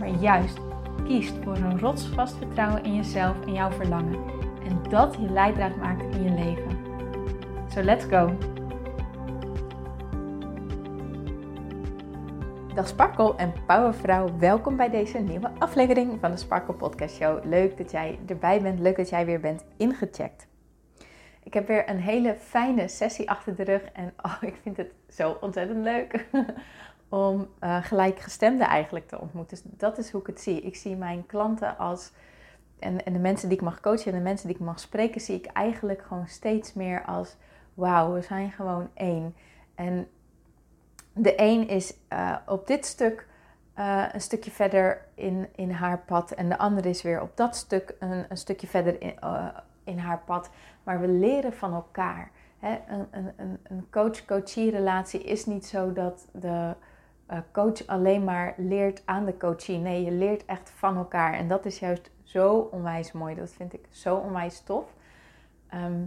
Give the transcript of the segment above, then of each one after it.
maar juist kiest voor een rotsvast vertrouwen in jezelf en jouw verlangen. En dat je leidraad maakt in je leven. So let's go! Dag Sparkle en Powervrouw, welkom bij deze nieuwe aflevering van de Sparkle Podcast Show. Leuk dat jij erbij bent, leuk dat jij weer bent ingecheckt. Ik heb weer een hele fijne sessie achter de rug en oh, ik vind het zo ontzettend leuk om uh, gelijkgestemden eigenlijk te ontmoeten. Dus dat is hoe ik het zie. Ik zie mijn klanten als, en, en de mensen die ik mag coachen en de mensen die ik mag spreken, zie ik eigenlijk gewoon steeds meer als, wauw, we zijn gewoon één. En de één is uh, op dit stuk uh, een stukje verder in, in haar pad en de andere is weer op dat stuk een, een stukje verder in, in haar pad. Maar we leren van elkaar. Een, een, een coach-coachie relatie is niet zo dat de coach alleen maar leert aan de coachie. Nee, je leert echt van elkaar. En dat is juist zo onwijs mooi. Dat vind ik zo onwijs tof. Ehm,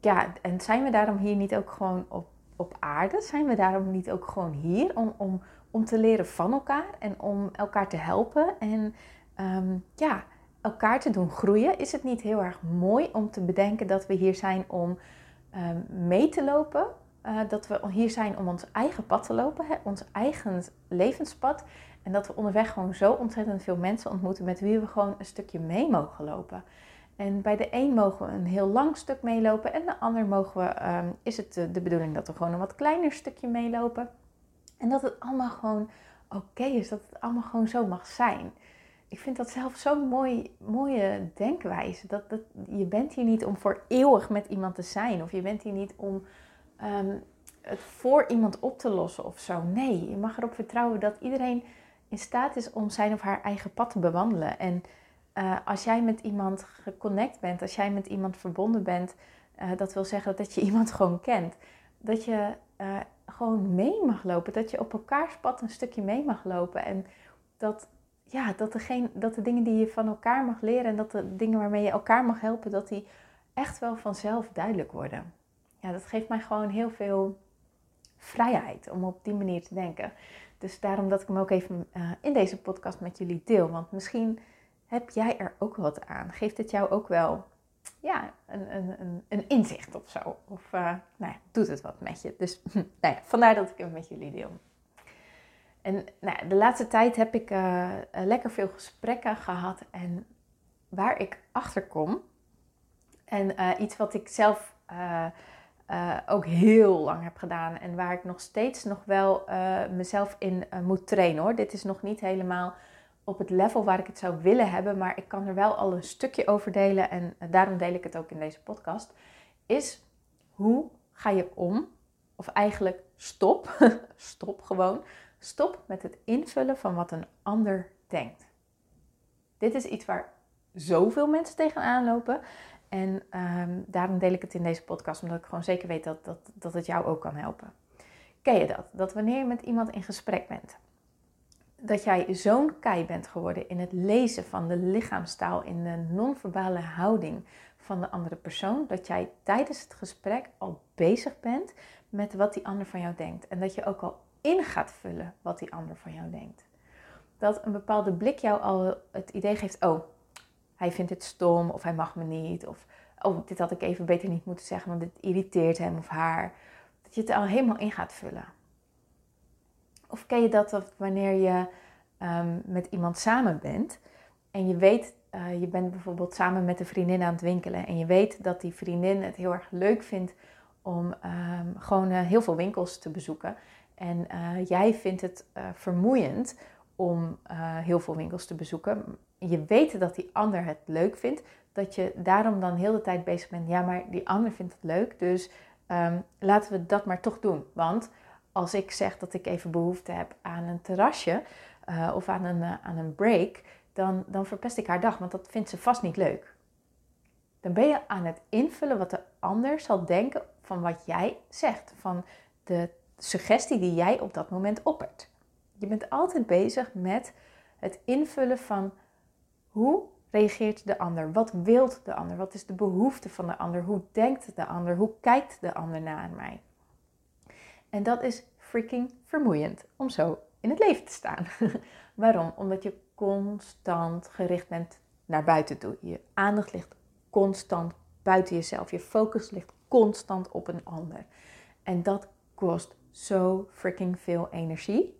ja, en zijn we daarom hier niet ook gewoon op, op aarde? Zijn we daarom niet ook gewoon hier om, om, om te leren van elkaar en om elkaar te helpen en um, ja, elkaar te doen groeien? Is het niet heel erg mooi om te bedenken dat we hier zijn om um, mee te lopen uh, dat we hier zijn om ons eigen pad te lopen, hè, ons eigen levenspad. En dat we onderweg gewoon zo ontzettend veel mensen ontmoeten met wie we gewoon een stukje mee mogen lopen. En bij de een mogen we een heel lang stuk meelopen en de ander mogen we, um, is het de, de, bedoeling dat we gewoon een wat kleiner stukje meelopen. En dat het allemaal gewoon oké is, dat het allemaal gewoon zo mag zijn. Ik vind dat zelf zo'n mooi, mooie denkwijze. Dat, dat, je bent hier niet om voor eeuwig met iemand te zijn. Of je bent hier niet om um, het voor iemand op te lossen of zo. Nee, je mag erop vertrouwen dat iedereen in staat is om zijn of haar eigen pad te bewandelen. En uh, als jij met iemand geconnect bent, als jij met iemand verbonden bent, uh, dat wil zeggen dat je iemand gewoon kent. Dat je uh, gewoon mee mag lopen, dat je op elkaars pad een stukje mee mag lopen. En dat, ja, dat, degene, dat de dingen die je van elkaar mag leren en dat de dingen waarmee je elkaar mag helpen, dat die echt wel vanzelf duidelijk worden ja, dat geeft mij gewoon heel veel vrijheid om op die manier te denken. Dus daarom dat ik hem ook even uh, in deze podcast met jullie deel. Want misschien heb jij er ook wat aan. Geeft het jou ook wel ja, een, een, een, inzicht of zo? Of uh, nou ja, doet het wat met je? Dus nou ja, vandaar dat ik hem met jullie deel. En nou, de laatste tijd heb ik uh, lekker veel gesprekken gehad. En waar ik achter kom. En iets wat ik zelf uh, ook heel lang heb gedaan. En waar ik nog steeds nog wel uh, mezelf in uh, moet trainen hoor. Dit is nog niet helemaal op het level waar ik het zou willen hebben. Maar ik kan er wel al een stukje over delen. En daarom deel ik het ook in deze podcast. Is hoe ga je om? Of eigenlijk stop. stop gewoon. Stop met het invullen van wat een ander denkt. Dit is iets waar zoveel mensen tegenaan lopen. En um, daarom deel ik het in deze podcast, omdat ik gewoon zeker weet dat, dat, dat het jou ook kan helpen. Ken je dat? Dat wanneer je met iemand in gesprek bent, dat jij zo'n kei bent geworden in het lezen van de lichaamstaal, in de non-verbale houding van de andere persoon, dat jij tijdens het gesprek al bezig bent met wat die ander van jou denkt. En dat je ook al in gaat vullen wat die ander van jou denkt. Dat een bepaalde blik jou al het idee geeft, oh, hij vindt het stom of hij mag me niet. Of oh, dit had ik even beter niet moeten zeggen, want dit irriteert hem of haar. Dat je het al helemaal in gaat vullen. Of ken je dat, dat wanneer je um, met iemand samen bent en je weet, uh, je bent bijvoorbeeld samen met een vriendin aan het winkelen en je weet dat die vriendin het heel erg leuk vindt om um, gewoon uh, heel veel winkels te bezoeken. En uh, jij vindt het vermoeiend om heel veel winkels te bezoeken, je weet dat die ander het leuk vindt, dat je daarom dan heel de tijd bezig bent. Ja, maar die ander vindt het leuk, dus um, laten we dat maar toch doen. Want als ik zeg dat ik even behoefte heb aan een terrasje, eh, of aan een, aan een break, dan, dan verpest ik haar dag, want dat vindt ze vast niet leuk. Dan ben je aan het invullen wat de ander zal denken van wat jij zegt, van de suggestie die jij op dat moment oppert. Je bent altijd bezig met het invullen van hoe reageert de ander? Wat wilt de ander? Wat is de behoefte van de ander? Hoe denkt de ander? Hoe kijkt de ander naar mij? En dat is freaking vermoeiend om zo in het leven te staan. Waarom? Omdat je constant gericht bent naar buiten toe. Je aandacht ligt constant buiten jezelf. Je focus ligt constant op een ander. En dat kost zo freaking veel energie.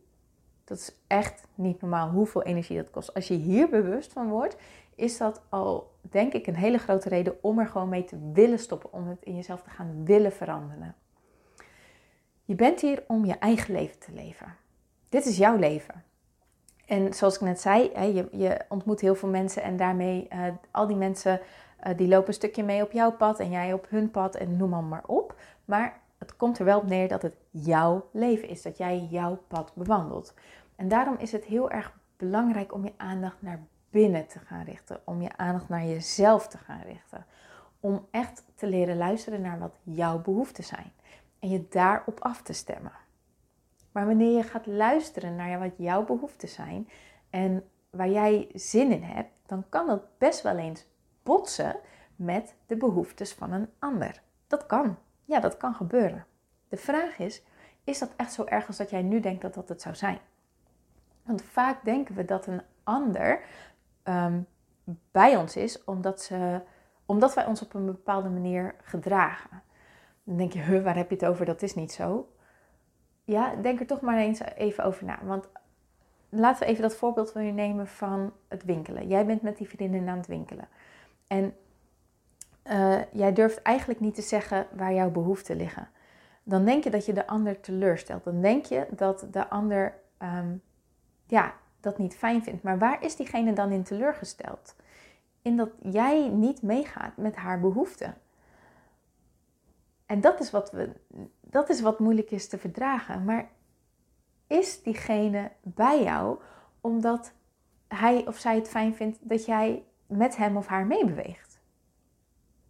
Dat is echt niet normaal hoeveel energie dat kost. Als je hier bewust van wordt, is dat al, denk ik, een hele grote reden om er gewoon mee te willen stoppen. Om het in jezelf te gaan willen veranderen. Je bent hier om je eigen leven te leven. Dit is jouw leven. En zoals ik net zei, je, ontmoet heel veel mensen en daarmee, uh, al die mensen, uh, die lopen een stukje mee op jouw pad en jij op hun pad en noem maar op. Maar het komt er wel op neer dat het jouw leven is, dat jij jouw pad bewandelt. En daarom is het heel erg belangrijk om je aandacht naar binnen te gaan richten, om je aandacht naar jezelf te gaan richten, om echt te leren luisteren naar wat jouw behoeften zijn en je daarop af te stemmen. Maar wanneer je gaat luisteren naar wat jouw behoeften zijn en waar jij zin in hebt, dan kan dat best wel eens botsen met de behoeftes van een ander. Dat kan. Ja, dat kan gebeuren. De vraag is, is dat echt zo erg als dat jij nu denkt dat dat het zou zijn? Want vaak denken we dat een ander ehm, bij ons is omdat, ze, omdat wij ons op een bepaalde manier gedragen. Dan denk je, huh, waar heb je het over? Dat is niet zo. Ja, denk er toch maar eens even over na. Want laten we even dat voorbeeld van je nemen van het winkelen. Jij bent met die vriendin aan het winkelen. En uh, jij durft eigenlijk niet te zeggen waar jouw behoeften liggen. Dan denk je dat je de ander teleurstelt. Dan denk je dat de ander um, ja, dat niet fijn vindt. Maar waar is diegene dan in teleurgesteld? In dat jij niet meegaat met haar behoeften. En dat is wat, we, dat is wat moeilijk is te verdragen. Maar is diegene bij jou omdat hij of zij het fijn vindt dat jij met hem of haar meebeweegt?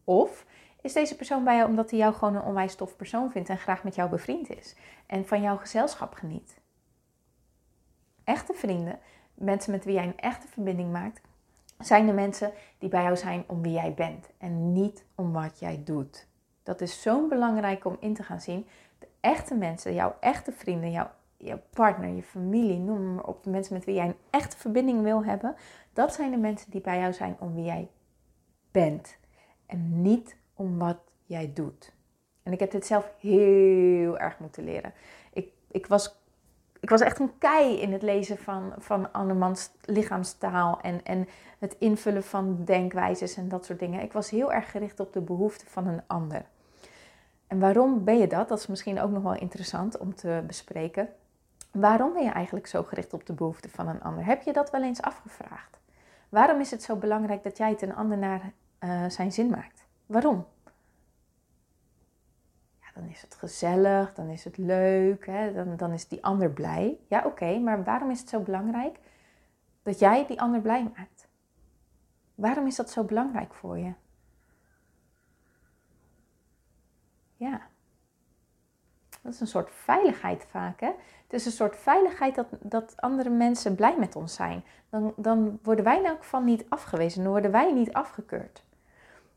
Of is deze persoon bij jou omdat hij jou gewoon een onwijs tof persoon vindt en graag met jou bevriend is en van jouw gezelschap geniet? Echte vrienden, mensen met wie jij een echte verbinding maakt, zijn de mensen die bij jou zijn om wie jij bent en niet om wat jij doet. Dat is zo belangrijk om in te gaan zien. De echte mensen, jouw echte vrienden, jouw, jouw partner, je familie, noem maar op, de mensen met wie jij een echte verbinding wil hebben, dat zijn de mensen die bij jou zijn om wie jij bent en niet om wat jij doet. En ik heb dit zelf heel erg moeten leren. Ik, ik, was, ik was echt een kei in het lezen van, van andermans lichaamstaal en, en het invullen van denkwijzes en dat soort dingen. Ik was heel erg gericht op de behoeften van een ander. En waarom ben je dat? Dat is misschien ook nog wel interessant om te bespreken. Waarom ben je eigenlijk zo gericht op de behoeften van een ander? Heb je dat wel eens afgevraagd? Waarom is het zo belangrijk dat jij het een ander naar uh, zijn zin maakt? Waarom? Ja, dan is het gezellig, dan is het leuk, hè? Dan, dan is die ander blij. Ja, oké, maar waarom is het zo belangrijk dat jij die ander blij maakt? Waarom is dat zo belangrijk voor je? Ja. Dat is een soort veiligheid vaak. Hè? Het is een soort veiligheid dat, dat andere mensen blij met ons zijn. Dan, dan worden wij in elk geval niet afgewezen. Dan worden wij niet afgekeurd.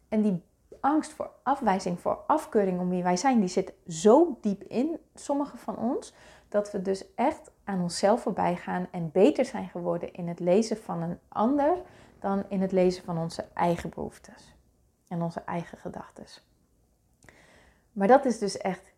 En die angst voor afwijzing, voor afkeuring om wie wij zijn, die zit zo diep in sommigen van ons. Dat we dus echt aan onszelf voorbij gaan en beter zijn geworden in het lezen van een ander dan in het lezen van onze eigen behoeftes en onze eigen gedachten. Maar dat is dus echt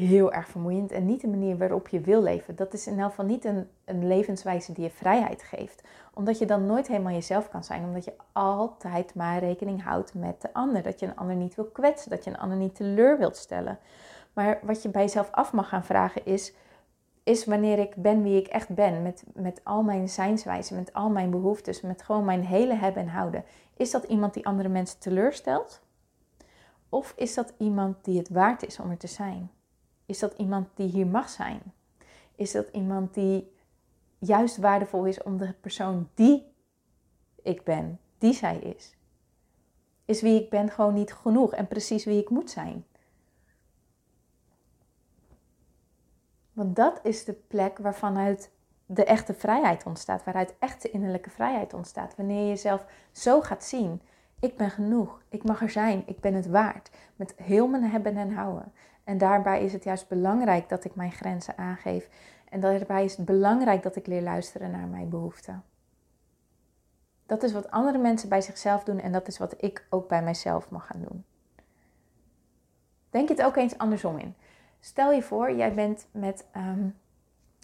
heel erg vermoeiend en niet de manier waarop je wil leven. Dat is in elk geval niet een, een levenswijze die je vrijheid geeft. Omdat je dan nooit helemaal jezelf kan zijn. Omdat je altijd maar rekening houdt met de ander. Dat je een ander niet wil kwetsen. Dat je een ander niet teleur wilt stellen. Maar wat je bij jezelf af mag gaan vragen is... Is wanneer ik ben wie ik echt ben, met, met al mijn zijnswijzen, met al mijn behoeftes, met gewoon mijn hele hebben en houden. Is dat iemand die andere mensen teleurstelt? Of is dat iemand die het waard is om er te zijn? Is dat iemand die hier mag zijn? Is dat iemand die juist waardevol is om de persoon die ik ben, die zij is. Is wie ik ben gewoon niet genoeg en precies wie ik moet zijn. Want dat is de plek waarvanuit de echte vrijheid ontstaat, waaruit echte innerlijke vrijheid ontstaat. Wanneer je jezelf zo gaat zien. Ik ben genoeg, ik mag er zijn, ik ben het waard. Met heel mijn hebben en houden. En daarbij is het juist belangrijk dat ik mijn grenzen aangeef. En daarbij is het belangrijk dat ik leer luisteren naar mijn behoeften. Dat is wat andere mensen bij zichzelf doen en dat is wat ik ook bij mijzelf mag gaan doen. Denk je het ook eens andersom in. Stel je voor, jij bent met, ehm,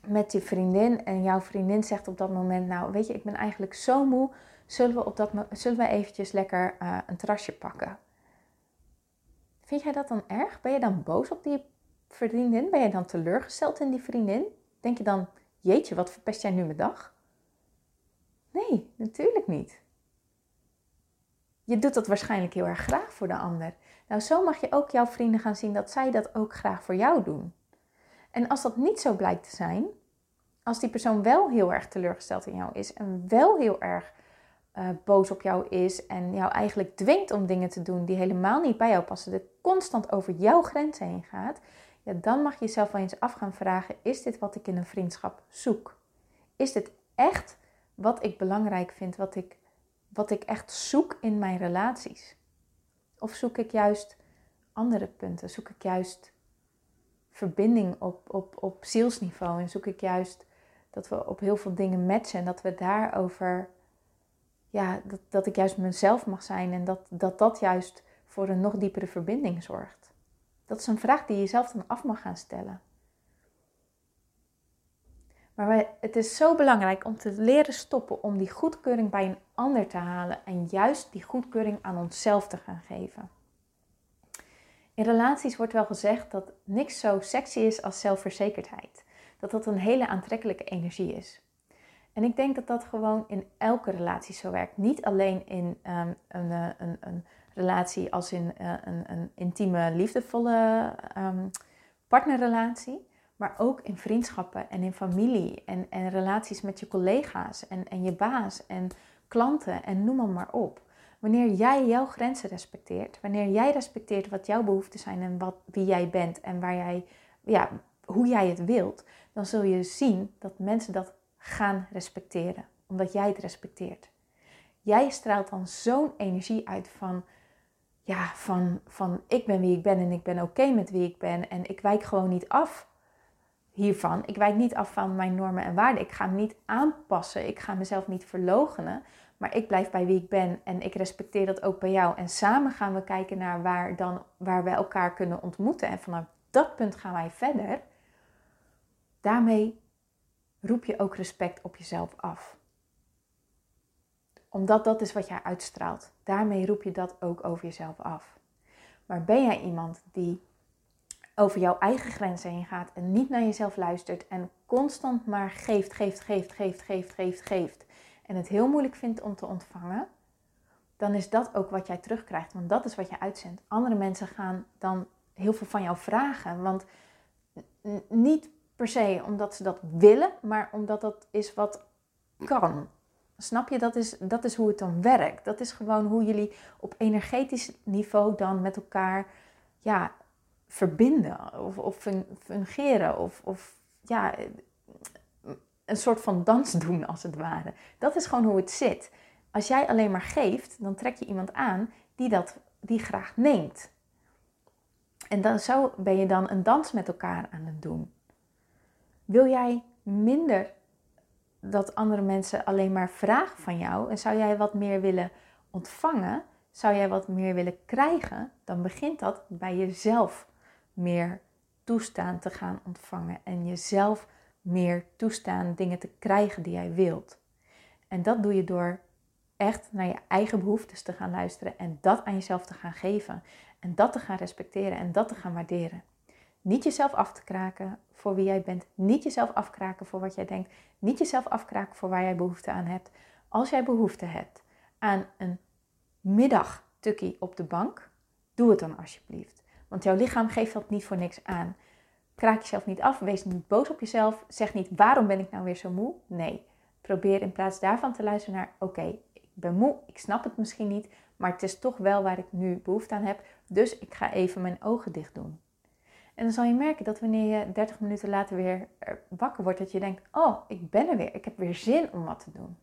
met je vriendin en jouw vriendin zegt op dat moment, nou weet je, ik ben eigenlijk zo moe, zullen we, op dat, zullen we eventjes lekker uh, een terrasje pakken? Vind jij dat dan erg? Ben je dan boos op die vriendin? Ben je dan teleurgesteld in die vriendin? Denk je dan, jeetje, wat verpest jij nu mijn dag? Nee, natuurlijk niet. Je doet dat waarschijnlijk heel erg graag voor de ander. Nou, zo mag je ook jouw vrienden gaan zien dat zij dat ook graag voor jou doen. En als dat niet zo blijkt te zijn, als die persoon wel heel erg teleurgesteld in jou is en wel heel erg uh, boos op jou is en jou eigenlijk dwingt om dingen te doen die helemaal niet bij jou passen, dat constant over jouw grenzen heen gaat, ja, dan mag je jezelf wel eens af gaan vragen: is dit wat ik in een vriendschap zoek? Is dit echt wat ik belangrijk vind, wat ik, wat ik echt zoek in mijn relaties? Of zoek ik juist andere punten? Zoek ik juist verbinding op, op, op zielsniveau? En zoek ik juist dat we op heel veel dingen matchen en dat we daarover, ja, dat, dat ik juist mezelf mag zijn en dat, dat dat juist voor een nog diepere verbinding zorgt? Dat is een vraag die je jezelf dan af mag gaan stellen. Maar het is zo belangrijk om te leren stoppen om die goedkeuring bij een ander te halen en juist die goedkeuring aan onszelf te gaan geven. In relaties wordt wel gezegd dat niks zo sexy is als zelfverzekerdheid. Dat dat een hele aantrekkelijke energie is. En ik denk dat dat gewoon in elke relatie zo werkt. Niet alleen in um, een, eh, een, een, relatie als in uh, een, een, intieme, liefdevolle um, partnerrelatie. Maar ook in vriendschappen en in familie en, en relaties met je collega's en, en je baas en klanten en noem maar, maar op. Wanneer jij jouw grenzen respecteert, wanneer jij respecteert wat jouw behoeften zijn en wat, wie jij bent en waar jij, ja, hoe jij het wilt, dan zul je zien dat mensen dat gaan respecteren, omdat jij het respecteert. Jij straalt dan zo'n energie uit van, ja, van, van ik ben wie ik ben en ik ben oké met wie ik ben en ik wijk gewoon niet af hiervan. Ik wijk niet af van mijn normen en waarden. Ik ga me niet aanpassen. Ik ga mezelf niet verlogenen. Maar ik blijf bij wie ik ben en ik respecteer dat ook bij jou. En samen gaan we kijken naar waar, dan, waar we elkaar kunnen ontmoeten. En vanaf dat punt gaan wij verder. Daarmee roep je ook respect op jezelf af. Omdat dat is wat jij uitstraalt. Daarmee roep je dat ook over jezelf af. Maar ben jij iemand die over jouw eigen grenzen heen gaat en niet naar jezelf luistert en constant maar geeft, geeft, geeft, geeft, geeft, geeft, geeft en het heel moeilijk vindt om te ontvangen, dan is dat ook wat jij terugkrijgt, want dat is wat je uitzendt. Andere mensen gaan dan heel veel van jou vragen, want niet per se omdat ze dat willen, maar omdat dat is wat kan. Snap je? Dat is, dat is hoe het dan werkt. Dat is gewoon hoe jullie op energetisch niveau dan met elkaar ja, verbinden of, of fungeren of, of ja, een soort van dans doen als het ware. Dat is gewoon hoe het zit. Als jij alleen maar geeft, dan trek je iemand aan die dat die graag neemt. En dan, zo ben je dan een dans met elkaar aan het doen. Wil jij minder dat andere mensen alleen maar vragen van jou en zou jij wat meer willen ontvangen, zou jij wat meer willen krijgen, dan begint dat bij jezelf meer toestaan te gaan ontvangen en jezelf meer toestaan dingen te krijgen die jij wilt. En dat doe je door echt naar je eigen behoeftes te gaan luisteren en dat aan jezelf te gaan geven en dat te gaan respecteren en dat te gaan waarderen. Niet jezelf af te kraken voor wie jij bent, niet jezelf afkraken voor wat jij denkt, niet jezelf afkraken voor waar jij behoefte aan hebt. Als jij behoefte hebt aan een middagtukkie op de bank, doe het dan alsjeblieft. Want jouw lichaam geeft dat niet voor niks aan. kraak jezelf niet af, wees niet boos op jezelf, zeg niet waarom ben ik nou weer zo moe. Nee, probeer in plaats daarvan te luisteren naar oké, ik ben moe, ik snap het misschien niet, maar het is toch wel waar ik nu behoefte aan heb, dus ik ga even mijn ogen dicht doen. En dan zal je merken dat wanneer je 30 minuten later weer wakker wordt, dat je denkt: Oh, ik ben er weer. Ik heb weer zin om wat te doen.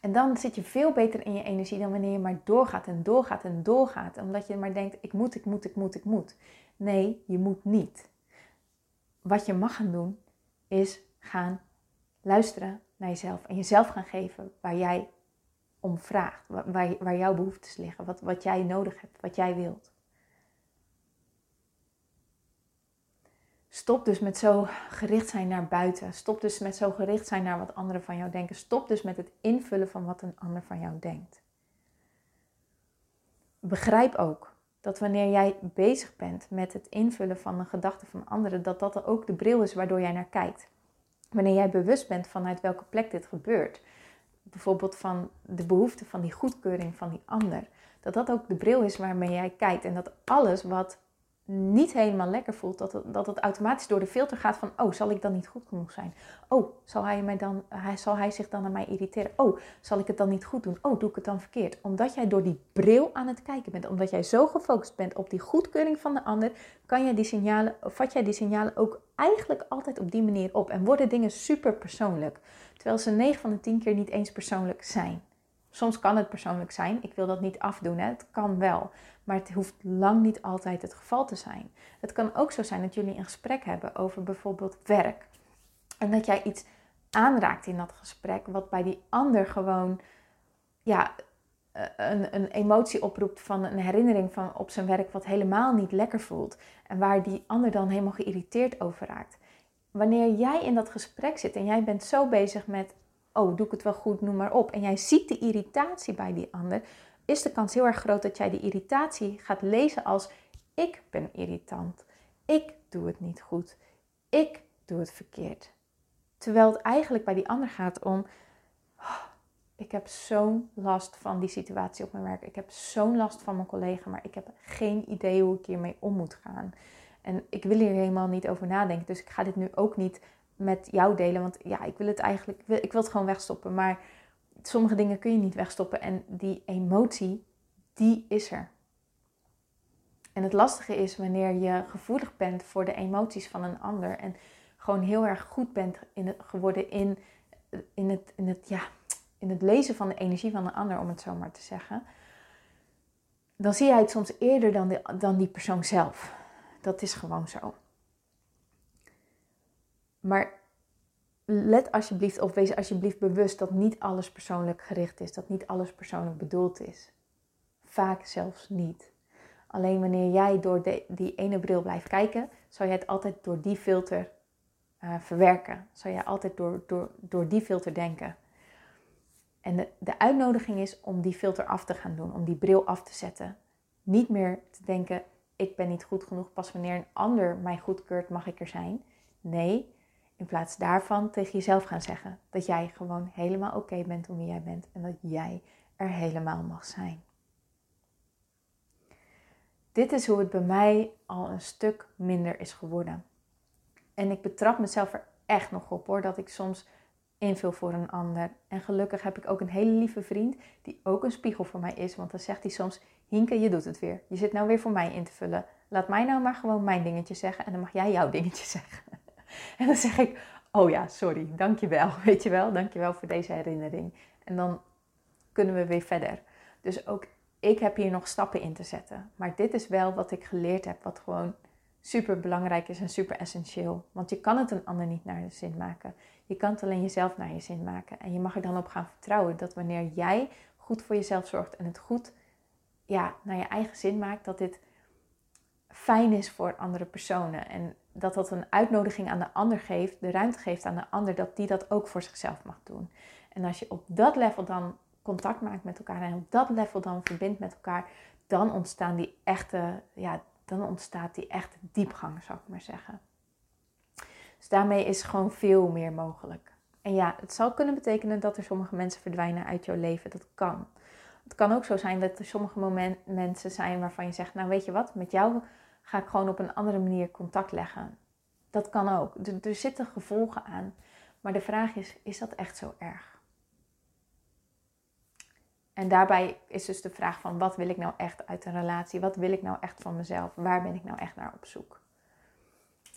En dan zit je veel beter in je energie dan wanneer je maar doorgaat en doorgaat en doorgaat. Omdat je maar denkt: Ik moet, ik moet, ik moet, ik moet. Nee, je moet niet. Wat je mag gaan doen, is gaan luisteren naar jezelf. En jezelf gaan geven waar jij om vraagt. Waar, waar jouw behoeftes liggen. Wat, wat jij nodig hebt, wat jij wilt. Stop dus met zo gericht zijn naar buiten. Stop dus met zo gericht zijn naar wat anderen van jou denken. Stop dus met het invullen van wat een ander van jou denkt. Begrijp ook dat wanneer jij bezig bent met het invullen van een gedachte van anderen, dat dat ook de bril is waardoor jij naar kijkt. Wanneer jij bewust bent vanuit welke plek dit gebeurt, bijvoorbeeld van de behoefte van die goedkeuring van die ander, dat dat ook de bril is waarmee jij kijkt en dat alles wat niet helemaal lekker voelt, dat het, dat het automatisch door de filter gaat van, oh, zal ik dan niet goed genoeg zijn? Oh, zal hij, mij dan, hij, zal hij zich dan aan mij irriteren? Oh, zal ik het dan niet goed doen? Oh, doe ik het dan verkeerd? Omdat jij door die bril aan het kijken bent, omdat jij zo gefocust bent op die goedkeuring van de ander, kan jij die signalen, vat jij die signalen ook eigenlijk altijd op die manier op en worden dingen super persoonlijk, terwijl ze 9 van de 10 keer niet eens persoonlijk zijn. Soms kan het persoonlijk zijn. Ik wil dat niet afdoen. Hè. Het kan wel. Maar het hoeft lang niet altijd het geval te zijn. Het kan ook zo zijn dat jullie een gesprek hebben over bijvoorbeeld werk. En dat jij iets aanraakt in dat gesprek, wat bij die ander gewoon ja, eh, een, een emotie oproept van een herinnering van op zijn werk, wat helemaal niet lekker voelt. En waar die ander dan helemaal geïrriteerd over raakt. Wanneer jij in dat gesprek zit en jij bent zo bezig met oh, doe ik het wel goed, noem maar op. En jij ziet de irritatie bij die ander, is de kans heel erg groot dat jij die irritatie gaat lezen als ik ben irritant. Ik doe het niet goed. Ik doe het verkeerd. Terwijl het eigenlijk bij die ander gaat om, oh, ik heb zo'n last van die situatie op mijn werk. Ik heb zo'n last van mijn collega, maar ik heb geen idee hoe ik hiermee om moet gaan. En ik wil hier helemaal niet over nadenken. Dus ik ga dit nu ook niet met jou delen. Want ja, ik wil het eigenlijk, ik wil, ik wil het gewoon wegstoppen. Maar sommige dingen kun je niet wegstoppen. En die emotie, die is er. En het lastige is wanneer je gevoelig bent voor de emoties van een ander. En gewoon heel erg goed bent in het, geworden in, in, het, in, het, ja, in het lezen van de energie van een ander, om het zo maar te zeggen. Dan zie jij het soms eerder dan, de, dan die persoon zelf. Dat is gewoon zo. Maar let alsjeblieft of wees alsjeblieft bewust dat niet alles persoonlijk gericht is. Dat niet alles persoonlijk bedoeld is. Vaak zelfs niet. Alleen wanneer jij door die ene bril blijft kijken, zal jij het altijd door die filter uh, verwerken. Zal jij altijd door, door, door die filter denken. En de, de uitnodiging is om die filter af te gaan doen, om die bril af te zetten. Niet meer te denken, ik ben niet goed genoeg, pas wanneer een ander mij goedkeurt mag ik er zijn. Nee, in plaats daarvan tegen jezelf gaan zeggen dat jij gewoon helemaal oké bent om wie jij bent en dat jij er helemaal mag zijn. Dit is hoe het bij mij al een stuk minder is geworden. En ik betrap mezelf er echt nog op hoor, dat ik soms invul voor een ander. En gelukkig heb ik ook een hele lieve vriend die ook een spiegel voor mij is. Want dan zegt hij soms, Hinke, je doet het weer. Je zit nou weer voor mij in te vullen. Laat mij nou maar gewoon mijn dingetje zeggen en dan mag jij jouw dingetje zeggen. En dan zeg ik, oh ja, sorry, dankjewel, weet je wel, dankjewel voor deze herinnering. En dan kunnen we weer verder. Dus ook ik heb hier nog stappen in te zetten. Maar dit is wel wat ik geleerd heb, wat gewoon super belangrijk is en super essentieel. Want je kan het een ander niet naar je zin maken. Je kan het alleen jezelf naar je zin maken. En je mag er dan op gaan vertrouwen dat wanneer jij goed voor jezelf zorgt en het goed ja, naar je eigen zin maakt, dat dit fijn is voor andere personen. En dat dat een uitnodiging aan de ander geeft, de ruimte geeft aan de ander, dat die dat ook voor zichzelf mag doen. En als je op dat level dan contact maakt met elkaar en op dat level dan verbindt met elkaar, dan ontstaan die echte, ja, dan ontstaat die echte diepgang, zou ik maar zeggen. Dus daarmee is gewoon veel meer mogelijk. En ja, het zal kunnen betekenen dat er sommige mensen verdwijnen uit jouw leven. Dat kan. Het kan ook zo zijn dat er sommige mensen zijn waarvan je zegt, nou weet je wat, met jou ga ik gewoon op een andere manier contact leggen. Dat kan ook. Er, zitten gevolgen aan. Maar de vraag is, is dat echt zo erg? En daarbij is dus de vraag van wat wil ik nou echt uit een relatie? Wat wil ik nou echt van mezelf? Waar ben ik nou echt naar op zoek?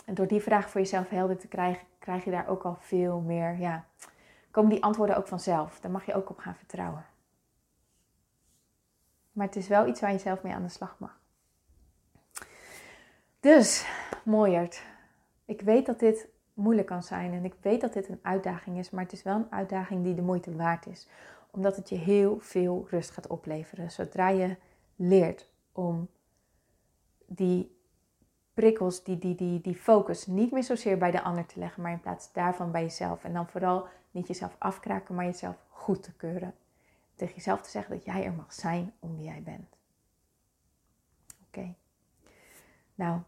En door die vraag voor jezelf helder te krijgen, krijg je daar ook al veel meer, ja, komen die antwoorden ook vanzelf. Daar mag je ook op gaan vertrouwen. Maar het is wel iets waar je zelf mee aan de slag mag. Dus, mooierd. Ik weet dat dit moeilijk kan zijn en ik weet dat dit een uitdaging is, maar het is wel een uitdaging die de moeite waard is omdat het je heel veel rust gaat opleveren. Zodra je leert om die prikkels, die, die, die, die focus niet meer zozeer bij de ander te leggen, maar in plaats daarvan bij jezelf. En dan vooral niet jezelf afkraken, maar jezelf goed te keuren. Tegen jezelf te zeggen dat jij er mag zijn om wie jij bent. Oké. Nou,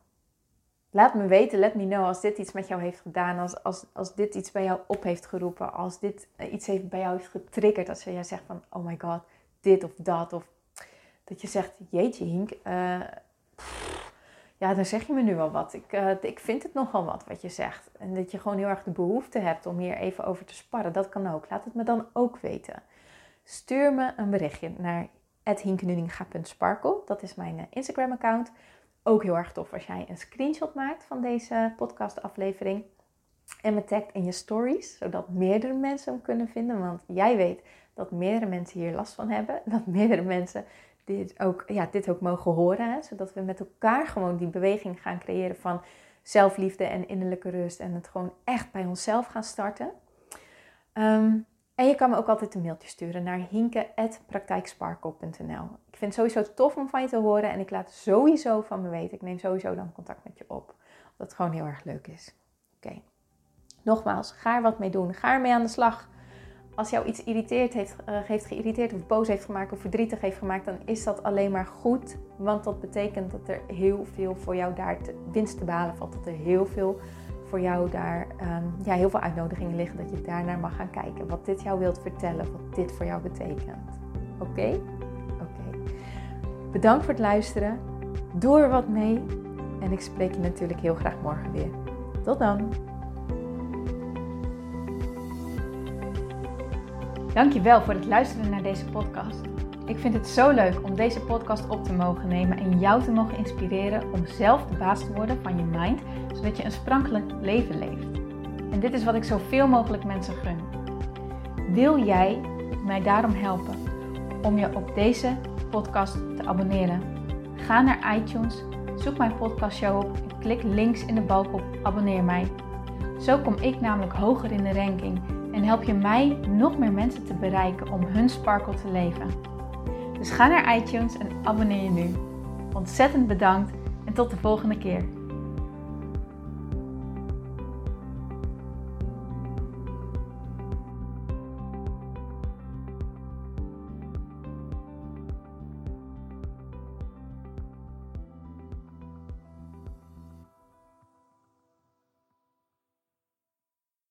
Laat me weten, let me know als dit iets met jou heeft gedaan, als, als, als dit iets bij jou op heeft geroepen, als dit eh, iets heeft bij jou heeft getriggerd, als jij zegt van, oh my god, dit of dat, of dat je zegt, jeetje Hink, uh, ja, dan zeg je me nu wel wat. Ik, uh, ik vind het nogal wat wat je zegt. En dat je gewoon heel erg de behoefte hebt om hier even over te sparren, dat kan ook. Laat het me dan ook weten. Stuur me een berichtje naar @hinkenuninga.sparkle. Dat is mijn Instagram-account. Ook heel erg tof als jij een screenshot maakt van deze podcastaflevering. En me tagt in je stories, zodat meerdere mensen hem kunnen vinden. Want jij weet dat meerdere mensen hier last van hebben. Dat meerdere mensen dit ook, ja, dit ook mogen horen. Zodat we met elkaar gewoon die beweging gaan creëren van zelfliefde en innerlijke rust. En het gewoon echt bij onszelf gaan starten. Um, en je kan me ook altijd een mailtje sturen naar hinke.praktijksparkle.nl. Ik vind het sowieso tof om van je te horen en ik laat sowieso van me weten. Ik neem sowieso dan contact met je op. Omdat het gewoon heel erg leuk is. Oké. Nogmaals, ga er wat mee doen. Ga er mee aan de slag. Als jou iets irriteert heeft, uh, heeft geïrriteerd of boos heeft gemaakt of verdrietig heeft gemaakt, dan is dat alleen maar goed. Want dat betekent dat er heel veel voor jou daar te, winst te behalen valt. Dat er heel veel voor jou daar um, ja, heel veel uitnodigingen liggen. Dat je daarnaar mag gaan kijken. Wat dit jou wilt vertellen. Wat dit voor jou betekent. Oké? Oké. Bedankt voor het luisteren. Doe er wat mee. En ik spreek je natuurlijk heel graag morgen weer. Tot dan. Dankjewel voor het luisteren naar deze podcast. Ik vind het zo leuk om deze podcast op te mogen nemen en jou te mogen inspireren om zelf de baas te worden van je mind, zodat je een sprankelijk leven leeft. En dit is wat ik zoveel mogelijk mensen gun. Wil jij mij daarom helpen om je op deze podcast te abonneren? Ga naar iTunes, zoek mijn podcastshow op en klik links in de balk op abonneer mij. Zo kom ik namelijk hoger in de ranking en help je mij nog meer mensen te bereiken om hun sparkle te leven. Dus ga naar iTunes en abonneer je nu. Ontzettend bedankt en tot de volgende keer.